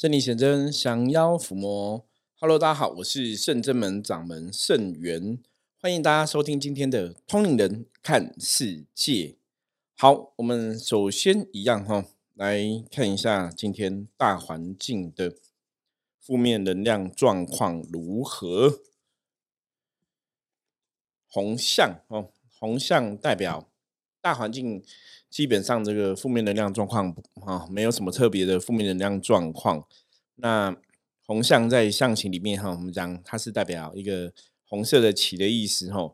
圣理显真，降妖伏魔。Hello，大家好，我是圣真门掌门圣元，欢迎大家收听今天的通灵人看世界。好，我们首先一样哈，来看一下今天大环境的负面能量状况如何。红象哦，红象代表大环境。基本上这个负面能量状况啊，没有什么特别的负面能量状况。那红象在象形里面哈，我们讲它是代表一个红色的旗的意思哈。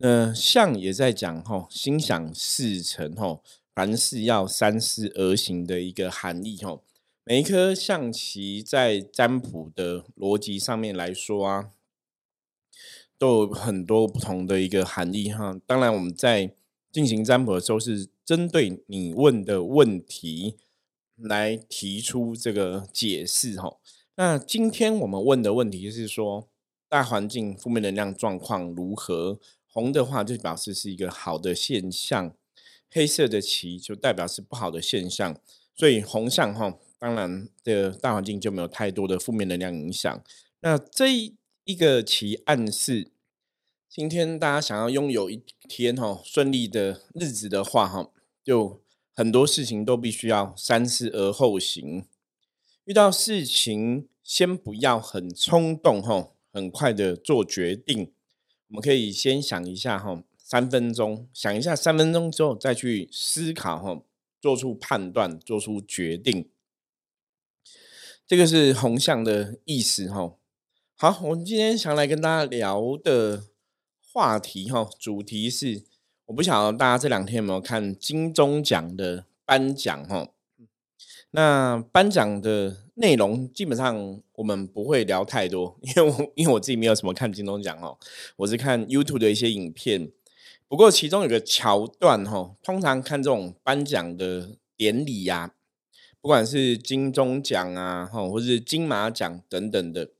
呃，象也在讲哈，心想事成哈，凡事要三思而行的一个含义哈。每一颗象棋在占卜的逻辑上面来说啊，都有很多不同的一个含义哈。当然我们在进行占卜的时候是。针对你问的问题来提出这个解释哈。那今天我们问的问题是说，大环境负面能量状况如何？红的话就表示是一个好的现象，黑色的旗就代表是不好的现象。所以红象哈，当然的大环境就没有太多的负面能量影响。那这一个旗暗示，今天大家想要拥有一天哈顺利的日子的话哈。就很多事情都必须要三思而后行，遇到事情先不要很冲动吼，很快的做决定。我们可以先想一下吼，三分钟想一下，三分钟之后再去思考吼，做出判断，做出决定。这个是红象的意思吼。好，我们今天想来跟大家聊的话题哈，主题是。我不晓得大家这两天有没有看金钟奖的颁奖哈？那颁奖的内容基本上我们不会聊太多，因为我因为我自己没有什么看金钟奖哦，我是看 YouTube 的一些影片。不过其中有个桥段哈，通常看这种颁奖的典礼呀，不管是金钟奖啊哈，或是金马奖等等的，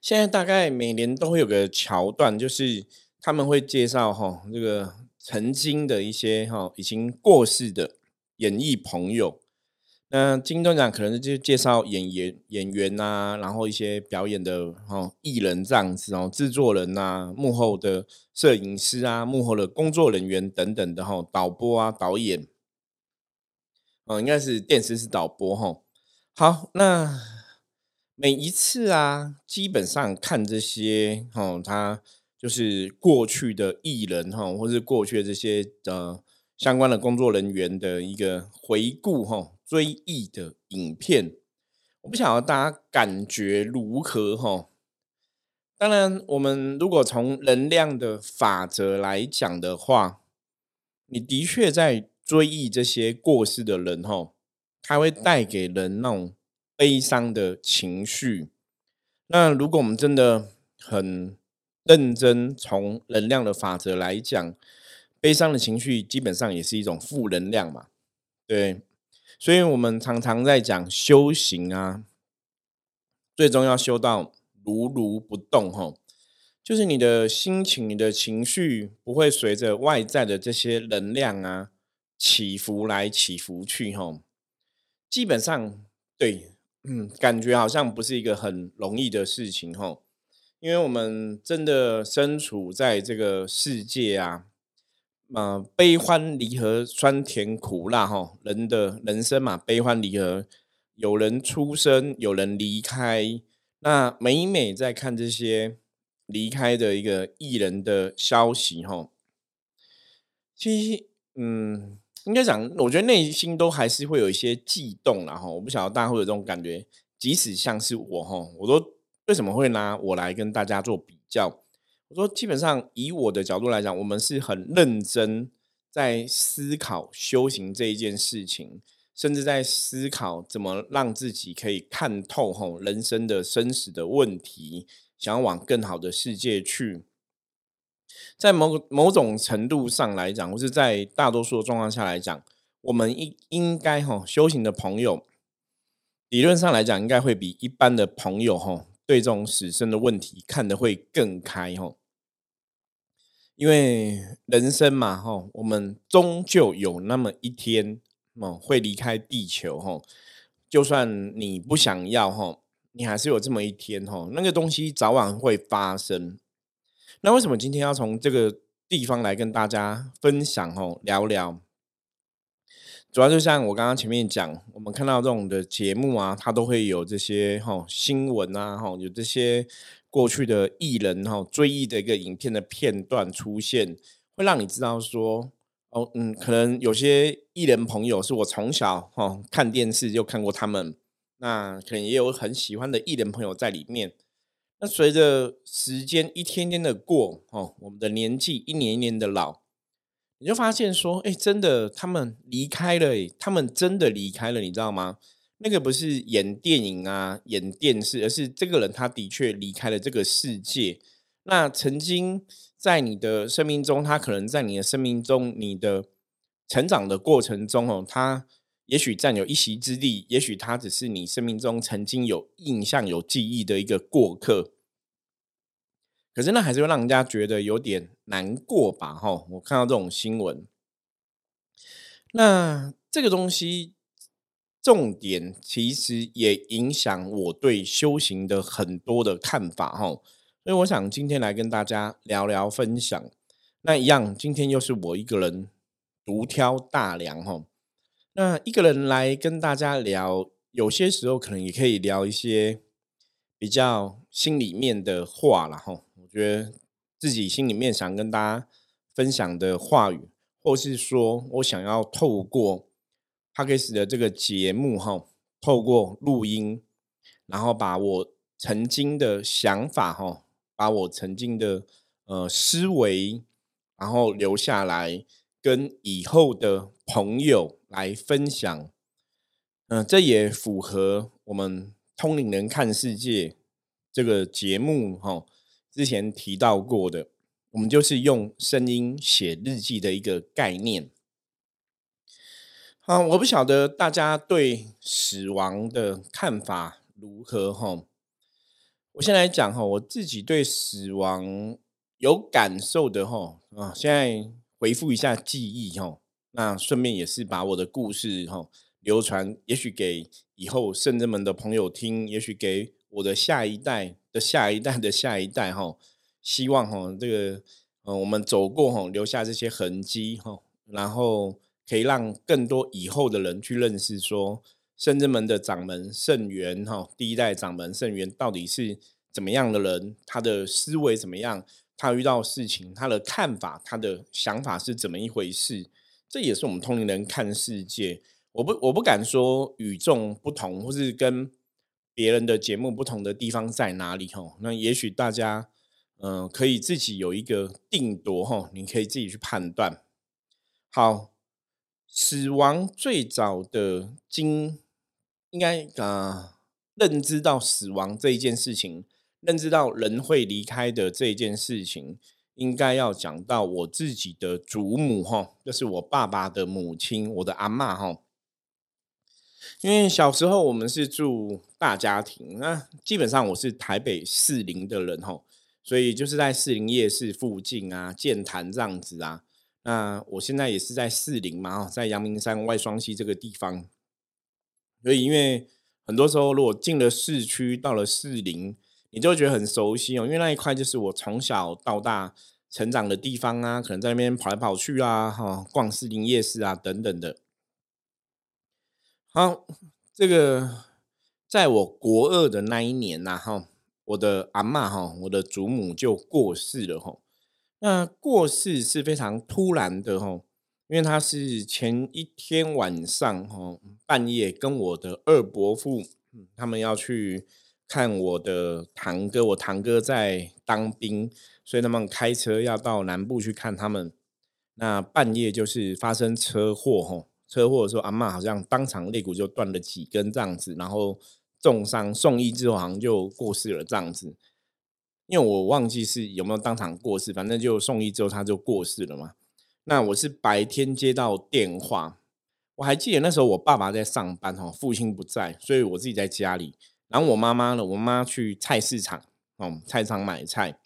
现在大概每年都会有个桥段，就是。他们会介绍哈这个曾经的一些哈已经过世的演艺朋友，那金钟奖可能就介绍演员演员呐，然后一些表演的哈艺人这样子哦，制作人呐，幕后的摄影师啊，幕后的工作人员等等的哈，导播啊，导演，哦，应该是电视是导播哈。好，那每一次啊，基本上看这些哦，他。就是过去的艺人哈，或是过去的这些呃相关的工作人员的一个回顾哈，追忆的影片，我不晓得大家感觉如何哈。当然，我们如果从能量的法则来讲的话，你的确在追忆这些过世的人哈，他会带给人那种悲伤的情绪。那如果我们真的很认真从能量的法则来讲，悲伤的情绪基本上也是一种负能量嘛，对，所以我们常常在讲修行啊，最终要修到如如不动哈，就是你的心情、你的情绪不会随着外在的这些能量啊起伏来起伏去哈，基本上对，嗯，感觉好像不是一个很容易的事情哈。因为我们真的身处在这个世界啊，啊，悲欢离合、酸甜苦辣哈，人的人生嘛，悲欢离合，有人出生，有人离开。那每每在看这些离开的一个艺人的消息哈，其实，嗯，应该讲，我觉得内心都还是会有一些悸动然后我不晓得大家会有这种感觉，即使像是我哈，我都。为什么会拿我来跟大家做比较？我说，基本上以我的角度来讲，我们是很认真在思考修行这一件事情，甚至在思考怎么让自己可以看透吼人生的生死的问题，想要往更好的世界去。在某某种程度上来讲，或是在大多数的状况下来讲，我们应应该吼修行的朋友，理论上来讲，应该会比一般的朋友吼。对这种死生的问题看得会更开吼，因为人生嘛吼，我们终究有那么一天哦会离开地球吼，就算你不想要哈，你还是有这么一天哈，那个东西早晚会发生。那为什么今天要从这个地方来跟大家分享哦，聊聊？主要就像我刚刚前面讲，我们看到这种的节目啊，它都会有这些哈新闻啊，哈有这些过去的艺人哈追忆的一个影片的片段出现，会让你知道说，哦嗯，可能有些艺人朋友是我从小哈看电视就看过他们，那可能也有很喜欢的艺人朋友在里面。那随着时间一天天的过，哦，我们的年纪一年一年的老。你就发现说，哎，真的，他们离开了，他们真的离开了，你知道吗？那个不是演电影啊，演电视，而是这个人他的确离开了这个世界。那曾经在你的生命中，他可能在你的生命中，你的成长的过程中哦，他也许占有一席之地，也许他只是你生命中曾经有印象、有记忆的一个过客。可是那还是会让人家觉得有点难过吧？哈，我看到这种新闻，那这个东西重点其实也影响我对修行的很多的看法，哈。所以我想今天来跟大家聊聊分享。那一样，今天又是我一个人独挑大梁，哈。那一个人来跟大家聊，有些时候可能也可以聊一些比较心里面的话了，哈。觉得自己心里面想跟大家分享的话语，或是说我想要透过 p a 斯 k 的这个节目哈，透过录音，然后把我曾经的想法哈，把我曾经的呃思维，然后留下来跟以后的朋友来分享。嗯，这也符合我们通灵人看世界这个节目哈。之前提到过的，我们就是用声音写日记的一个概念。好，我不晓得大家对死亡的看法如何哈。我先来讲哈，我自己对死亡有感受的哈啊，现在回复一下记忆哈，那顺便也是把我的故事哈流传，也许给以后圣人们的朋友听，也许给我的下一代的。下一代的下一代哈，希望哈这个呃我们走过哈留下这些痕迹哈，然后可以让更多以后的人去认识说圣真门的掌门圣元哈，第一代掌门圣元到底是怎么样的人，他的思维怎么样，他遇到事情他的看法他的想法是怎么一回事，这也是我们通灵人看世界，我不我不敢说与众不同或是跟。别人的节目不同的地方在哪里？哈，那也许大家嗯可以自己有一个定夺哈，你可以自己去判断。好，死亡最早的经应该啊认知到死亡这一件事情，认知到人会离开的这一件事情，应该要讲到我自己的祖母哈，就是我爸爸的母亲，我的阿妈哈。因为小时候我们是住大家庭，那基本上我是台北士林的人吼，所以就是在士林夜市附近啊，建潭这样子啊。那我现在也是在士林嘛，在阳明山外双溪这个地方。所以因为很多时候如果进了市区，到了士林，你就会觉得很熟悉哦，因为那一块就是我从小到大成长的地方啊，可能在那边跑来跑去啊，哈，逛士林夜市啊等等的。好，这个在我国二的那一年呐，哈，我的阿妈哈，我的祖母就过世了哈。那过世是非常突然的哈，因为他是前一天晚上哈半夜跟我的二伯父他们要去看我的堂哥，我堂哥在当兵，所以他们开车要到南部去看他们。那半夜就是发生车祸哈。车祸的时候，阿妈好像当场肋骨就断了几根这样子，然后重伤送医之后，好像就过世了这样子。因为我忘记是有没有当场过世，反正就送医之后他就过世了嘛。那我是白天接到电话，我还记得那时候我爸爸在上班哈，父亲不在，所以我自己在家里。然后我妈妈呢，我妈去菜市场哦，菜场买菜。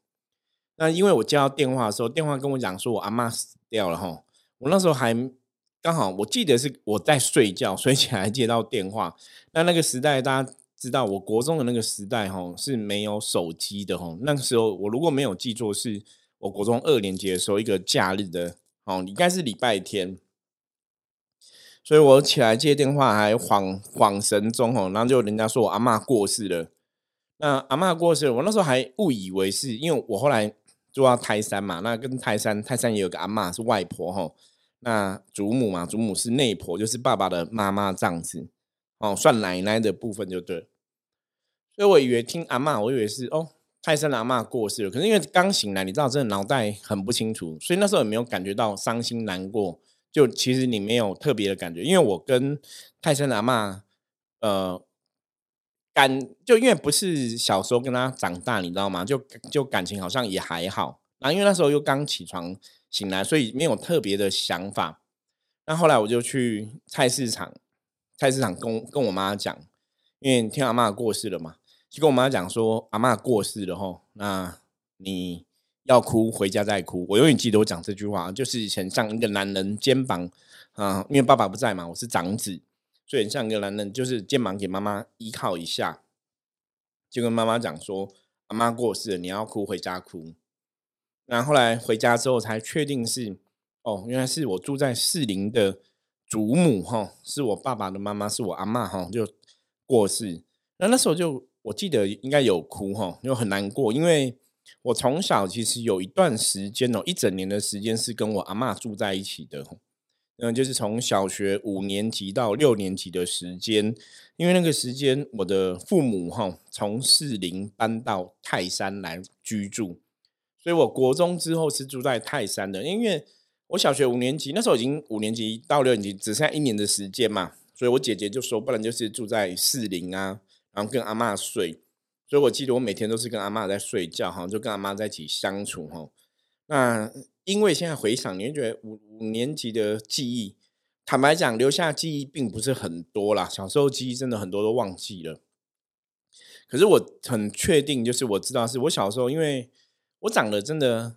那因为我接到电话的时候，电话跟我讲说我阿妈死掉了哈，我那时候还。刚好我记得是我在睡觉，睡起来接到电话。那那个时代大家知道，我国中的那个时代哈是没有手机的哈。那个时候我如果没有记错，是我国中二年级的时候一个假日的哦，应该是礼拜天。所以我起来接电话还恍恍神中哦，然后就人家说我阿妈过世了。那阿妈过世了，我那时候还误以为是因为我后来住到泰山嘛，那跟泰山泰山也有个阿妈是外婆吼。那祖母嘛，祖母是内婆，就是爸爸的妈妈这样子哦，算奶奶的部分就对。所以我以为听阿妈，我以为是哦泰森阿妈过世了。可是因为刚醒来，你知道，真的脑袋很不清楚，所以那时候也没有感觉到伤心难过。就其实你没有特别的感觉，因为我跟泰森阿妈，呃，感就因为不是小时候跟他长大，你知道吗？就就感情好像也还好。然后因为那时候又刚起床醒来，所以没有特别的想法。那后来我就去菜市场，菜市场跟跟我妈讲，因为听阿妈过世了嘛，就跟我妈讲说阿妈过世了吼，那你。要哭，回家再哭。我永远记得我讲这句话，就是很像一个男人肩膀啊，因为爸爸不在嘛，我是长子，所以很像一个男人，就是肩膀给妈妈依靠一下。就跟妈妈讲说，阿妈过世了，你要哭，回家哭。然后来回家之后才确定是，哦，原来是我住在士林的祖母哈，是我爸爸的妈妈，是我阿妈哈，就过世。那那时候就我记得应该有哭哈，又很难过，因为。我从小其实有一段时间哦，一整年的时间是跟我阿妈住在一起的，嗯，就是从小学五年级到六年级的时间，因为那个时间我的父母哈从士林搬到泰山来居住，所以我国中之后是住在泰山的，因为我小学五年级那时候已经五年级到六年级只剩下一年的时间嘛，所以我姐姐就说，不然就是住在士林啊，然后跟阿妈睡。所以我记得我每天都是跟阿妈在睡觉哈，就跟阿妈在一起相处哈。那因为现在回想，你会觉得五五年级的记忆，坦白讲，留下记忆并不是很多啦。小时候记忆真的很多都忘记了。可是我很确定，就是我知道是我小时候，因为我长得真的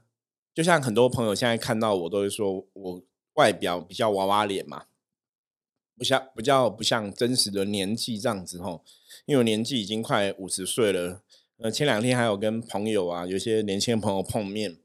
就像很多朋友现在看到我都会说我外表比较娃娃脸嘛。不像比较不像真实的年纪这样子吼，因为我年纪已经快五十岁了。呃，前两天还有跟朋友啊，有些年轻的朋友碰面，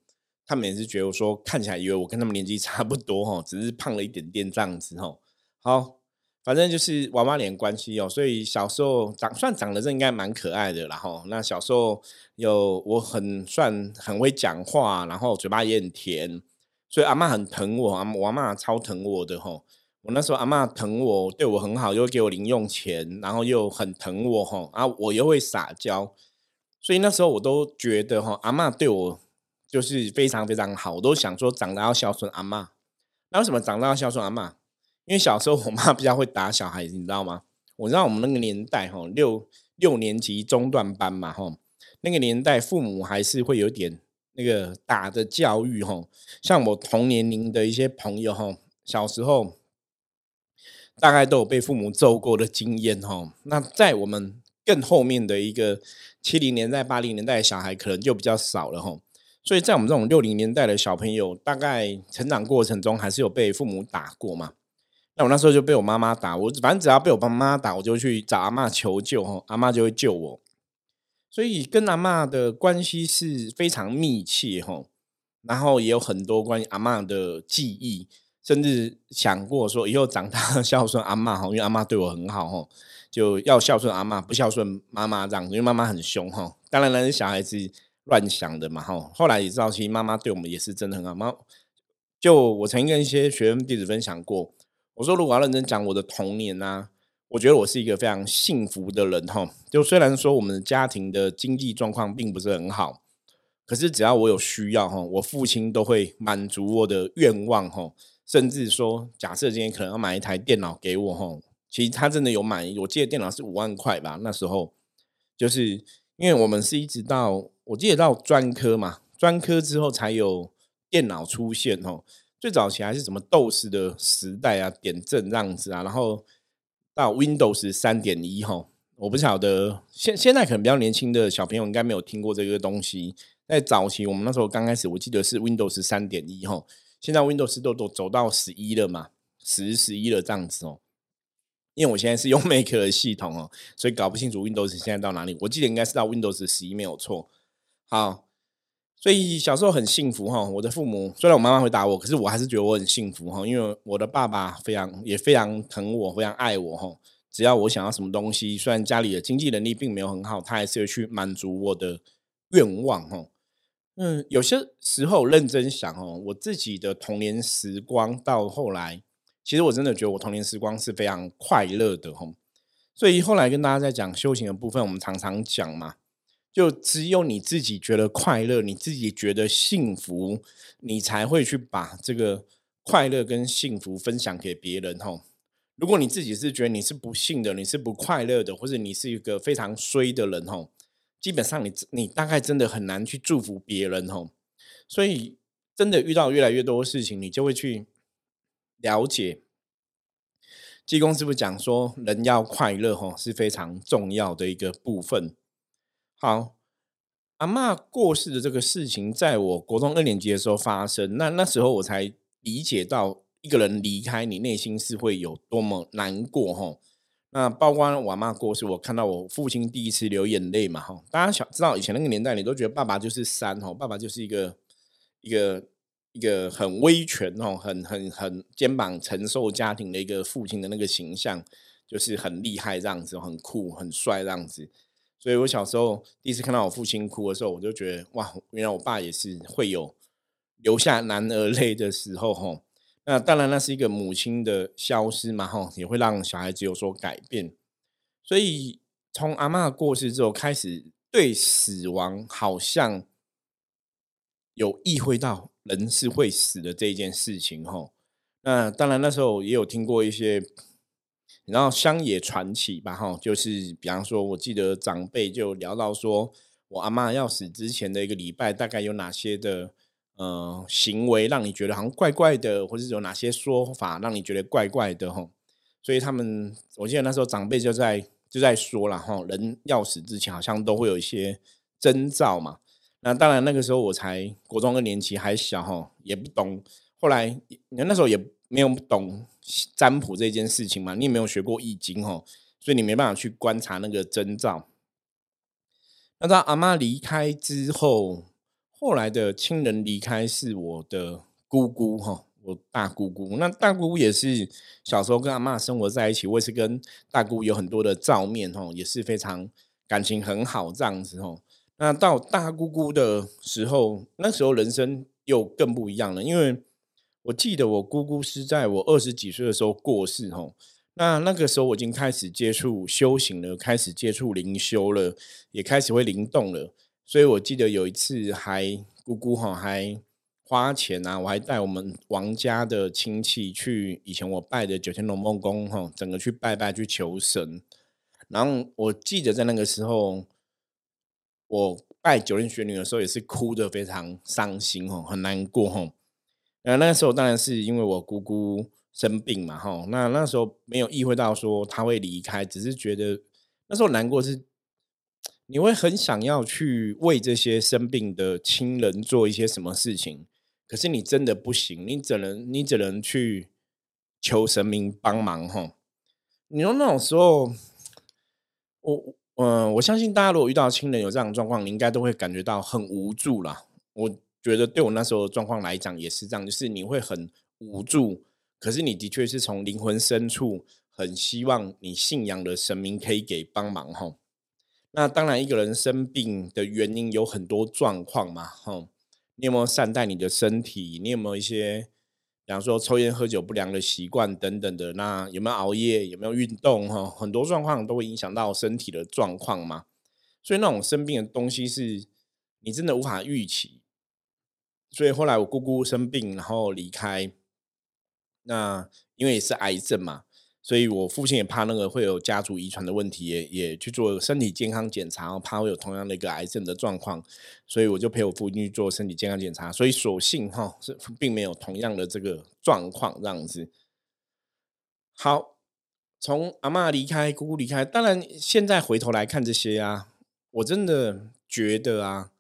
他们也是觉得说看起来以为我跟他们年纪差不多吼，只是胖了一点点这样子吼。好，反正就是娃娃脸关系哦，所以小时候长算长得这应该蛮可爱的，然后那小时候有我很算很会讲话，然后嘴巴也很甜，所以阿妈很疼我，阿我阿妈超疼我的吼。我那时候阿妈疼我，对我很好，又给我零用钱，然后又很疼我吼，啊，我又会撒娇，所以那时候我都觉得哈，阿妈对我就是非常非常好，我都想说长大要孝顺阿妈。那为什么长大要孝顺阿妈？因为小时候我妈比较会打小孩子，你知道吗？我知道我们那个年代哈，六六年级中段班嘛哈，那个年代父母还是会有点那个打的教育哈，像我同年龄的一些朋友哈，小时候。大概都有被父母揍过的经验哈，那在我们更后面的一个七零年代、八零年代的小孩可能就比较少了哈，所以在我们这种六零年代的小朋友，大概成长过程中还是有被父母打过嘛。那我那时候就被我妈妈打，我反正只要被我爸妈打，我就去找阿妈求救哈，阿妈就会救我。所以跟阿妈的关系是非常密切哈，然后也有很多关于阿妈的记忆。甚至想过说以后长大孝顺阿妈哈，因为阿妈对我很好哈，就要孝顺阿妈，不孝顺妈妈这样，因为妈妈很凶哈。当然那是小孩子乱想的嘛哈。后来也知道，其实妈妈对我们也是真的很好。妈，就我曾经跟一些学生弟子分享过，我说如果要认真讲我的童年呢，我觉得我是一个非常幸福的人哈。就虽然说我们家庭的经济状况并不是很好，可是只要我有需要哈，我父亲都会满足我的愿望哈。甚至说，假设今天可能要买一台电脑给我哈，其实他真的有买。我记得电脑是五万块吧，那时候就是因为我们是一直到我记得到专科嘛，专科之后才有电脑出现哦。最早期还是什么 DOS 的时代啊，点阵这样子啊，然后到 Windows 三点一哈，我不晓得现现在可能比较年轻的小朋友应该没有听过这个东西。在早期我们那时候刚开始，我记得是 Windows 三点一哈。现在 Windows 都都走到十一了嘛，十、十一了这样子哦。因为我现在是用 Mac 的系统哦，所以搞不清楚 Windows 现在到哪里。我记得应该是到 Windows 十一没有错。好，所以小时候很幸福哈。我的父母虽然我妈妈会打我，可是我还是觉得我很幸福哈。因为我的爸爸非常也非常疼我，非常爱我哈。只要我想要什么东西，虽然家里的经济能力并没有很好，他还是会去满足我的愿望哈。嗯，有些时候认真想哦，我自己的童年时光到后来。其实我真的觉得我童年时光是非常快乐的吼，所以后来跟大家在讲修行的部分，我们常常讲嘛，就只有你自己觉得快乐，你自己觉得幸福，你才会去把这个快乐跟幸福分享给别人吼。如果你自己是觉得你是不幸的，你是不快乐的，或者你是一个非常衰的人吼，基本上你你大概真的很难去祝福别人吼。所以真的遇到越来越多的事情，你就会去。了解，济公师傅讲说，人要快乐吼是非常重要的一个部分。好，阿妈过世的这个事情，在我国中二年级的时候发生，那那时候我才理解到，一个人离开你内心是会有多么难过哈。那包括我阿妈过世，我看到我父亲第一次流眼泪嘛哈。大家想知道以前那个年代，你都觉得爸爸就是山哈，爸爸就是一个一个。一个很威权哦，很很很肩膀承受家庭的一个父亲的那个形象，就是很厉害这样子，很酷很帅这样子。所以我小时候第一次看到我父亲哭的时候，我就觉得哇，原来我爸也是会有流下男儿泪的时候哈。那当然，那是一个母亲的消失嘛哈，也会让小孩子有所改变。所以从阿妈过世之后开始，对死亡好像有意会到。人是会死的这一件事情，哈，那当然那时候也有听过一些，然后乡野传奇吧，哈，就是比方说，我记得长辈就聊到说，我阿妈要死之前的一个礼拜，大概有哪些的呃行为让你觉得好像怪怪的，或者有哪些说法让你觉得怪怪的，哈，所以他们我记得那时候长辈就在就在说了，哈，人要死之前好像都会有一些征兆嘛。那当然，那个时候我才国中二年级，还小哈，也不懂。后来，你那时候也没有懂占卜这件事情嘛，你也没有学过易经哦，所以你没办法去观察那个征兆。那到阿妈离开之后，后来的亲人离开是我的姑姑哈，我大姑姑。那大姑姑也是小时候跟阿妈生活在一起，我也是跟大姑有很多的照面哦，也是非常感情很好这样子哦。那到大姑姑的时候，那时候人生又更不一样了。因为我记得我姑姑是在我二十几岁的时候过世，吼。那那个时候我已经开始接触修行了，开始接触灵修了，也开始会灵动了。所以我记得有一次还姑姑哈还花钱啊，我还带我们王家的亲戚去以前我拜的九天龙梦宫哈，整个去拜拜去求神。然后我记得在那个时候。我拜九天玄女的时候，也是哭的非常伤心哦，很难过吼。那那时候当然是因为我姑姑生病嘛哈。那那时候没有意会到说她会离开，只是觉得那时候难过是，你会很想要去为这些生病的亲人做一些什么事情，可是你真的不行，你只能你只能去求神明帮忙哈。你说那种时候，我。嗯，我相信大家如果遇到亲人有这样的状况，你应该都会感觉到很无助啦。我觉得对我那时候的状况来讲也是这样，就是你会很无助，可是你的确是从灵魂深处很希望你信仰的神明可以给帮忙哈。那当然，一个人生病的原因有很多状况嘛，哈，你有没有善待你的身体？你有没有一些？比方说抽烟喝酒不良的习惯等等的，那有没有熬夜？有没有运动？哈，很多状况都会影响到身体的状况嘛。所以那种生病的东西是你真的无法预期。所以后来我姑姑生病，然后离开，那因为是癌症嘛。所以我父亲也怕那个会有家族遗传的问题，也也去做身体健康检查，怕会有同样的一个癌症的状况，所以我就陪我父亲去做身体健康检查，所以所幸哈是并没有同样的这个状况这样子。好，从阿妈离开，姑姑离开，当然现在回头来看这些啊，我真的觉得啊，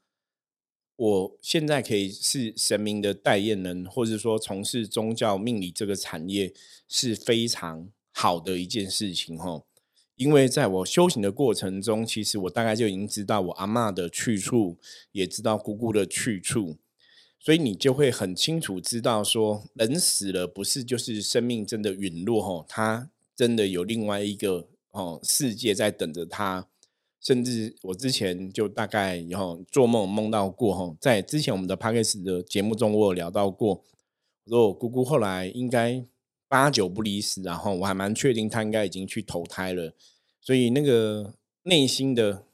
我现在可以是神明的代言人，或者说从事宗教命理这个产业，是非常好的一件事情哈。因为在我修行的过程中，其实我大概就已经知道我阿妈的去处，也知道姑姑的去处，所以你就会很清楚知道说，人死了不是就是生命真的陨落哈，他真的有另外一个哦世界在等着他。甚至我之前就大概有做梦梦到过哈，在之前我们的 p a c k a g e 的节目中，我有聊到过，我说我姑姑后来应该八九不离十，然后我还蛮确定她应该已经去投胎了，所以那个内心的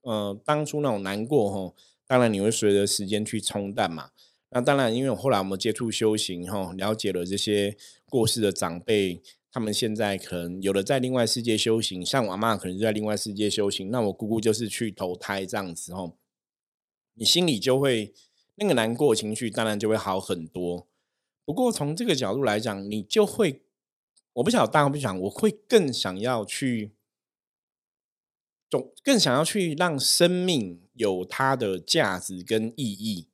呃当初那种难过哈，当然你会随着时间去冲淡嘛。那当然，因为我后来我们接触修行哈，了解了这些过世的长辈。他们现在可能有的在另外世界修行，像我阿妈可能就在另外世界修行，那我姑姑就是去投胎这样子哦。你心里就会那个难过情绪，当然就会好很多。不过从这个角度来讲，你就会，我不晓得大家不想，我会更想要去，总更想要去让生命有它的价值跟意义。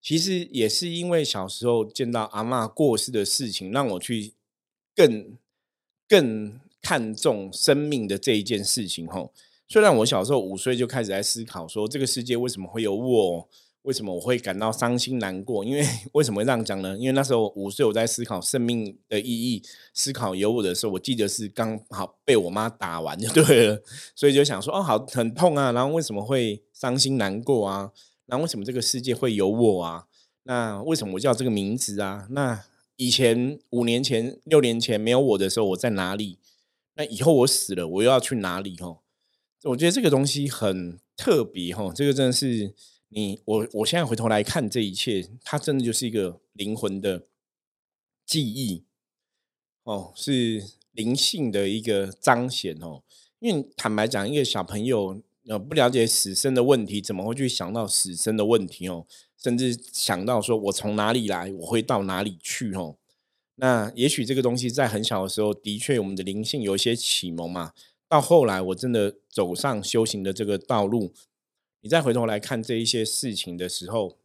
其实也是因为小时候见到阿妈过世的事情，让我去。更更看重生命的这一件事情吼，虽然我小时候五岁就开始在思考说这个世界为什么会有我，为什么我会感到伤心难过？因为 为什么会这样讲呢？因为那时候五岁我在思考生命的意义，思考有我的时候，我记得是刚好被我妈打完就对了，所以就想说哦，好很痛啊，然后为什么会伤心难过啊？然后为什么这个世界会有我啊？那为什么我叫这个名字啊？那以前五年前、六年前没有我的时候，我在哪里？那以后我死了，我又要去哪里？哈，我觉得这个东西很特别，哈，这个真的是你我我现在回头来看这一切，它真的就是一个灵魂的记忆，哦，是灵性的一个彰显哦。因为坦白讲，一个小朋友呃不了解死生的问题，怎么会去想到死生的问题哦？甚至想到说，我从哪里来，我会到哪里去？哦，那也许这个东西在很小的时候，的确我们的灵性有一些启蒙嘛。到后来，我真的走上修行的这个道路，你再回头来看这一些事情的时候，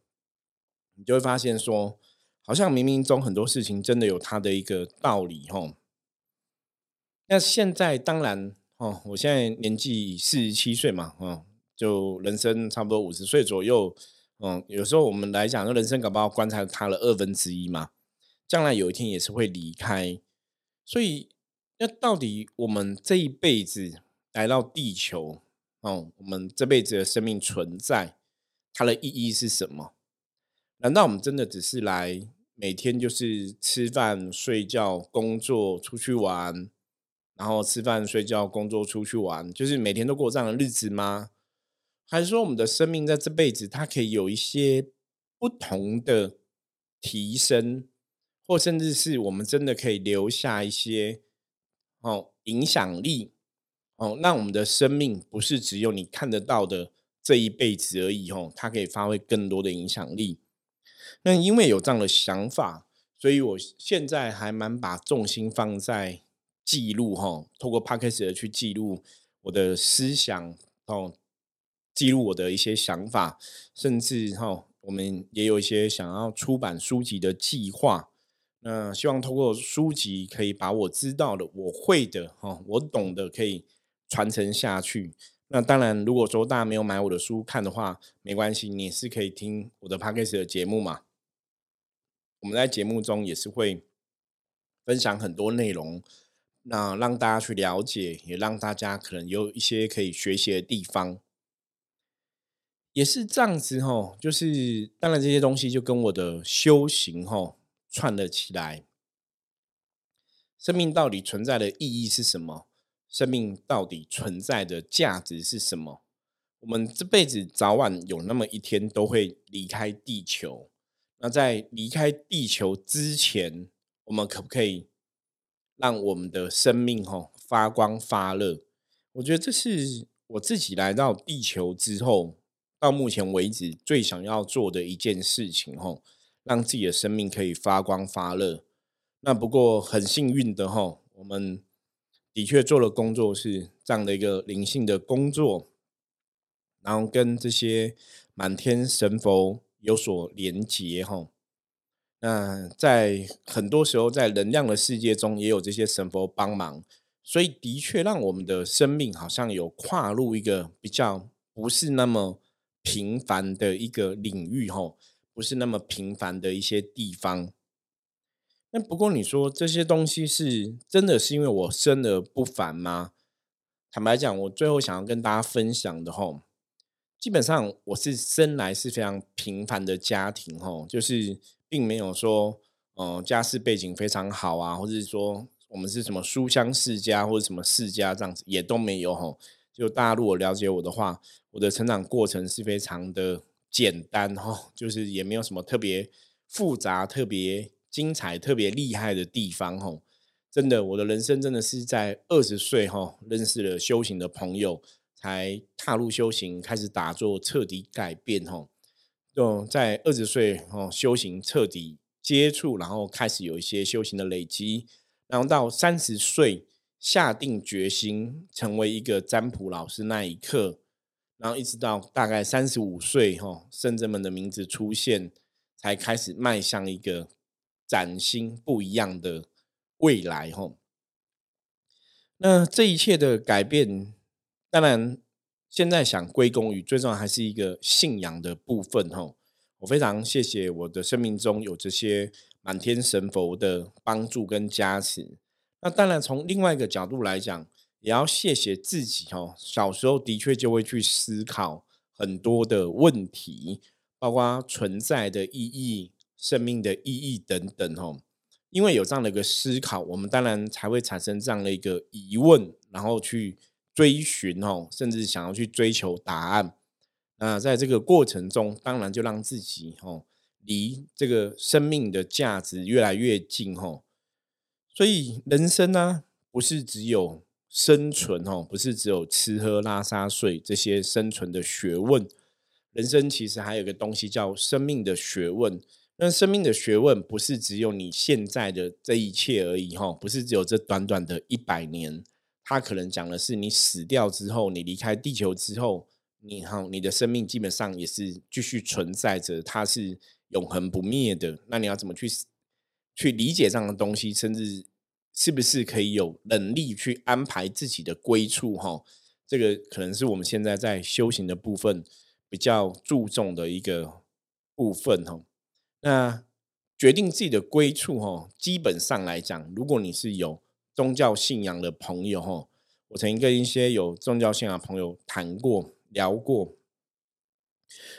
你就会发现说，好像冥冥中很多事情真的有它的一个道理。吼，那现在当然，哦，我现在年纪四十七岁嘛，哦，就人生差不多五十岁左右。嗯，有时候我们来讲，说人生搞不好棺材塌了二分之一嘛，将来有一天也是会离开。所以，那到底我们这一辈子来到地球，哦，我们这辈子的生命存在，它的意义是什么？难道我们真的只是来每天就是吃饭、睡觉、工作、出去玩，然后吃饭、睡觉、工作、出去玩，就是每天都过这样的日子吗？还是说，我们的生命在这辈子，它可以有一些不同的提升，或甚至是我们真的可以留下一些哦影响力哦，让我们的生命不是只有你看得到的这一辈子而已哦，它可以发挥更多的影响力。那因为有这样的想法，所以我现在还蛮把重心放在记录哈，透过 p o d c a 去记录我的思想哦。记录我的一些想法，甚至哈，我们也有一些想要出版书籍的计划。那希望通过书籍，可以把我知道的、我会的、哈，我懂的，可以传承下去。那当然，如果说大家没有买我的书看的话，没关系，你是可以听我的 podcast 的节目嘛。我们在节目中也是会分享很多内容，那让大家去了解，也让大家可能有一些可以学习的地方。也是这样子哈，就是当然这些东西就跟我的修行哈串了起来。生命到底存在的意义是什么？生命到底存在的价值是什么？我们这辈子早晚有那么一天都会离开地球。那在离开地球之前，我们可不可以让我们的生命哈发光发热？我觉得这是我自己来到地球之后。到目前为止，最想要做的一件事情，吼，让自己的生命可以发光发热。那不过很幸运的，吼，我们的确做了工作是这样的一个灵性的工作，然后跟这些满天神佛有所连结吼。那在很多时候，在能量的世界中，也有这些神佛帮忙，所以的确让我们的生命好像有跨入一个比较不是那么平凡的一个领域哈，不是那么平凡的一些地方。那不过你说这些东西是真的是因为我生而不凡吗？坦白讲，我最后想要跟大家分享的吼，基本上我是生来是非常平凡的家庭吼，就是并没有说，呃，家世背景非常好啊，或者是说我们是什么书香世家或者什么世家这样子，也都没有吼。就大家如果了解我的话，我的成长过程是非常的简单哈，就是也没有什么特别复杂、特别。精彩特别厉害的地方，吼，真的，我的人生真的是在二十岁，吼，认识了修行的朋友，才踏入修行，开始打坐，彻底改变，吼，就在二十岁，吼，修行彻底接触，然后开始有一些修行的累积，然后到三十岁下定决心成为一个占卜老师那一刻，然后一直到大概三十五岁，吼，圣者们的名字出现，才开始迈向一个。崭新不一样的未来，吼。那这一切的改变，当然现在想归功于最重要还是一个信仰的部分，吼。我非常谢谢我的生命中有这些满天神佛的帮助跟加持。那当然从另外一个角度来讲，也要谢谢自己，哦。小时候的确就会去思考很多的问题，包括存在的意义。生命的意义等等，哦，因为有这样的一个思考，我们当然才会产生这样的一个疑问，然后去追寻，哦，甚至想要去追求答案。那在这个过程中，当然就让自己，哦，离这个生命的价值越来越近，吼。所以人生呢，不是只有生存，哦，不是只有吃喝拉撒睡这些生存的学问。人生其实还有个东西叫生命的学问。那生命的学问不是只有你现在的这一切而已哈，不是只有这短短的一百年，它可能讲的是你死掉之后，你离开地球之后，你哈你的生命基本上也是继续存在着，它是永恒不灭的。那你要怎么去去理解这样的东西，甚至是不是可以有能力去安排自己的归处哈？这个可能是我们现在在修行的部分比较注重的一个部分哈。那决定自己的归处，哈，基本上来讲，如果你是有宗教信仰的朋友，哈，我曾经跟一些有宗教信仰的朋友谈过、聊过。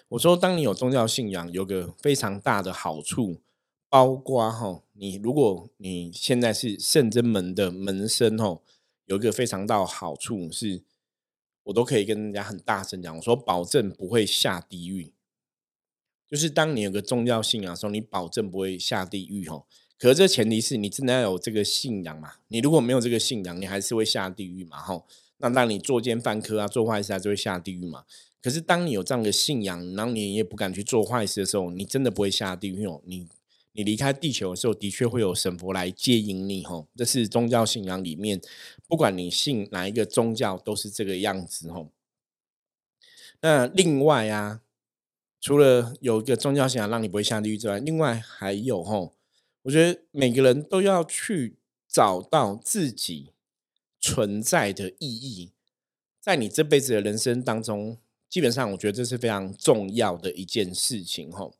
我说，当你有宗教信仰，有个非常大的好处，包括哈，你如果你现在是圣真门的门生，吼，有一个非常大的好处是，我都可以跟人家很大声讲，我说保证不会下地狱。就是当你有个宗教信仰的时候，你保证不会下地狱吼。可是这前提是你真的要有这个信仰嘛？你如果没有这个信仰，你还是会下地狱嘛吼。那当你作奸犯科啊，做坏事还是会下地狱嘛。可是当你有这样的信仰，然后你也不敢去做坏事的时候，你真的不会下地狱哦。你你离开地球的时候，的确会有神佛来接引你吼。这是宗教信仰里面，不管你信哪一个宗教，都是这个样子吼。那另外啊。除了有一个宗教信仰让你不会下地狱之外，另外还有吼，我觉得每个人都要去找到自己存在的意义，在你这辈子的人生当中，基本上我觉得这是非常重要的一件事情吼，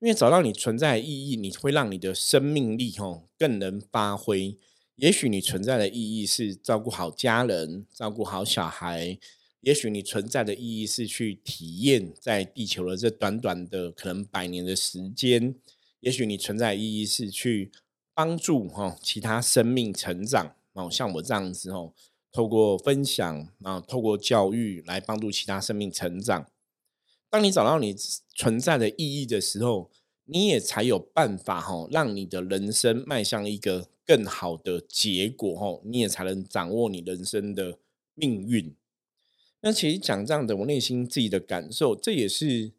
因为找到你存在的意义，你会让你的生命力吼更能发挥。也许你存在的意义是照顾好家人，照顾好小孩。也许你存在的意义是去体验在地球的这短短的可能百年的时间，也许你存在的意义是去帮助哈其他生命成长哦，像我这样子哦，透过分享啊，透过教育来帮助其他生命成长。当你找到你存在的意义的时候，你也才有办法哈，让你的人生迈向一个更好的结果哈，你也才能掌握你人生的命运。那其实讲这样的，我内心自己的感受，这也是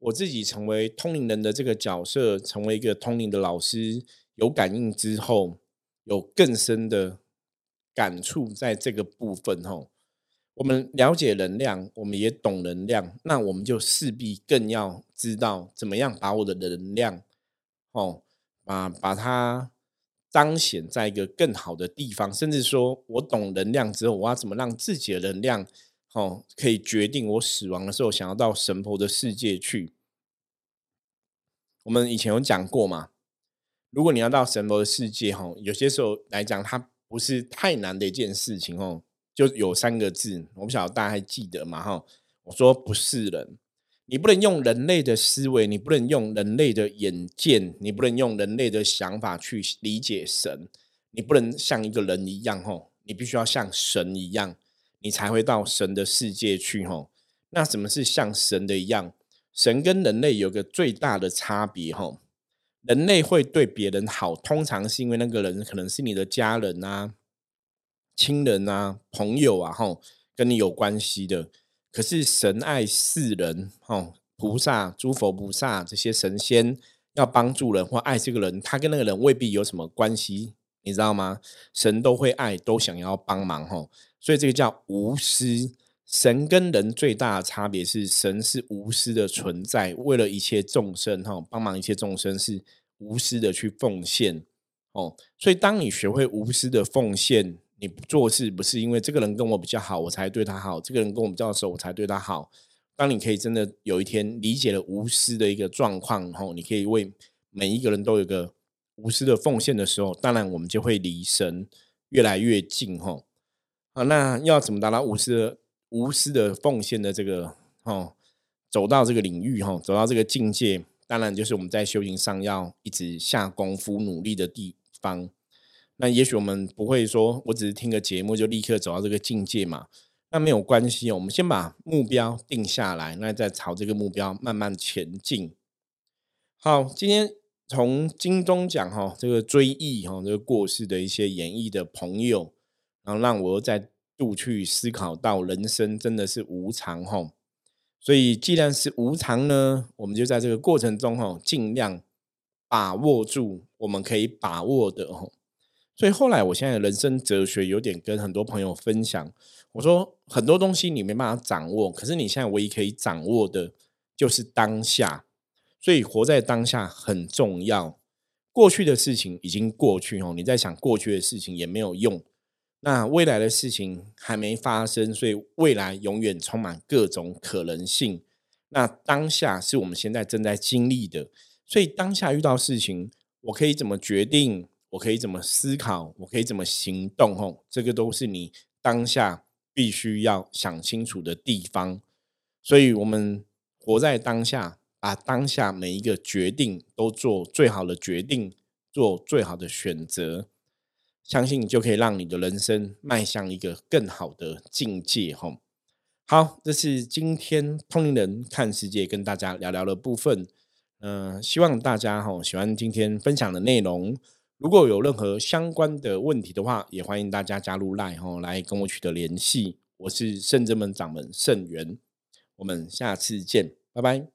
我自己成为通灵人的这个角色，成为一个通灵的老师，有感应之后，有更深的感触在这个部分吼。我们了解能量，我们也懂能量，那我们就势必更要知道怎么样把我的能量，哦，把把它彰显在一个更好的地方，甚至说我懂能量之后，我要怎么让自己的能量，哦，可以决定我死亡的时候想要到神婆的世界去。我们以前有讲过嘛，如果你要到神婆的世界，哈，有些时候来讲，它不是太难的一件事情，哦。就有三个字，我不晓得大家还记得吗？哈，我说不是人，你不能用人类的思维，你不能用人类的眼见，你不能用人类的想法去理解神，你不能像一个人一样，吼，你必须要像神一样，你才会到神的世界去，吼。那什么是像神的一样？神跟人类有个最大的差别，吼，人类会对别人好，通常是因为那个人可能是你的家人啊。亲人啊，朋友啊，吼，跟你有关系的。可是神爱世人，吼，菩萨、诸佛菩萨这些神仙要帮助人或爱这个人，他跟那个人未必有什么关系，你知道吗？神都会爱，都想要帮忙，吼。所以这个叫无私。神跟人最大的差别是，神是无私的存在，为了一切众生，哈，帮忙一切众生是无私的去奉献，哦。所以当你学会无私的奉献。你做事不是因为这个人跟我比较好，我才对他好；这个人跟我比较熟，我才对他好。当你可以真的有一天理解了无私的一个状况后，你可以为每一个人都有个无私的奉献的时候，当然我们就会离神越来越近。吼，啊，那要怎么达到无私的无私的奉献的这个哦，走到这个领域哈，走到这个境界，当然就是我们在修行上要一直下功夫努力的地方。那也许我们不会说，我只是听个节目就立刻走到这个境界嘛？那没有关系，我们先把目标定下来，那再朝这个目标慢慢前进。好，今天从金钟奖哈，这个追忆哈，这个过世的一些演绎的朋友，然后让我再度去思考到人生真的是无常哈。所以既然是无常呢，我们就在这个过程中哈，尽量把握住我们可以把握的哈。所以后来，我现在人生哲学有点跟很多朋友分享。我说很多东西你没办法掌握，可是你现在唯一可以掌握的，就是当下。所以活在当下很重要。过去的事情已经过去哦，你在想过去的事情也没有用。那未来的事情还没发生，所以未来永远充满各种可能性。那当下是我们现在正在经历的，所以当下遇到事情，我可以怎么决定？我可以怎么思考？我可以怎么行动？吼，这个都是你当下必须要想清楚的地方。所以，我们活在当下，把当下每一个决定都做最好的决定，做最好的选择，相信就可以让你的人生迈向一个更好的境界。吼，好，这是今天通灵人看世界跟大家聊聊的部分。嗯，希望大家吼喜欢今天分享的内容。如果有任何相关的问题的话，也欢迎大家加入 LINE 吼来跟我取得联系。我是圣真门掌门圣元，我们下次见，拜拜。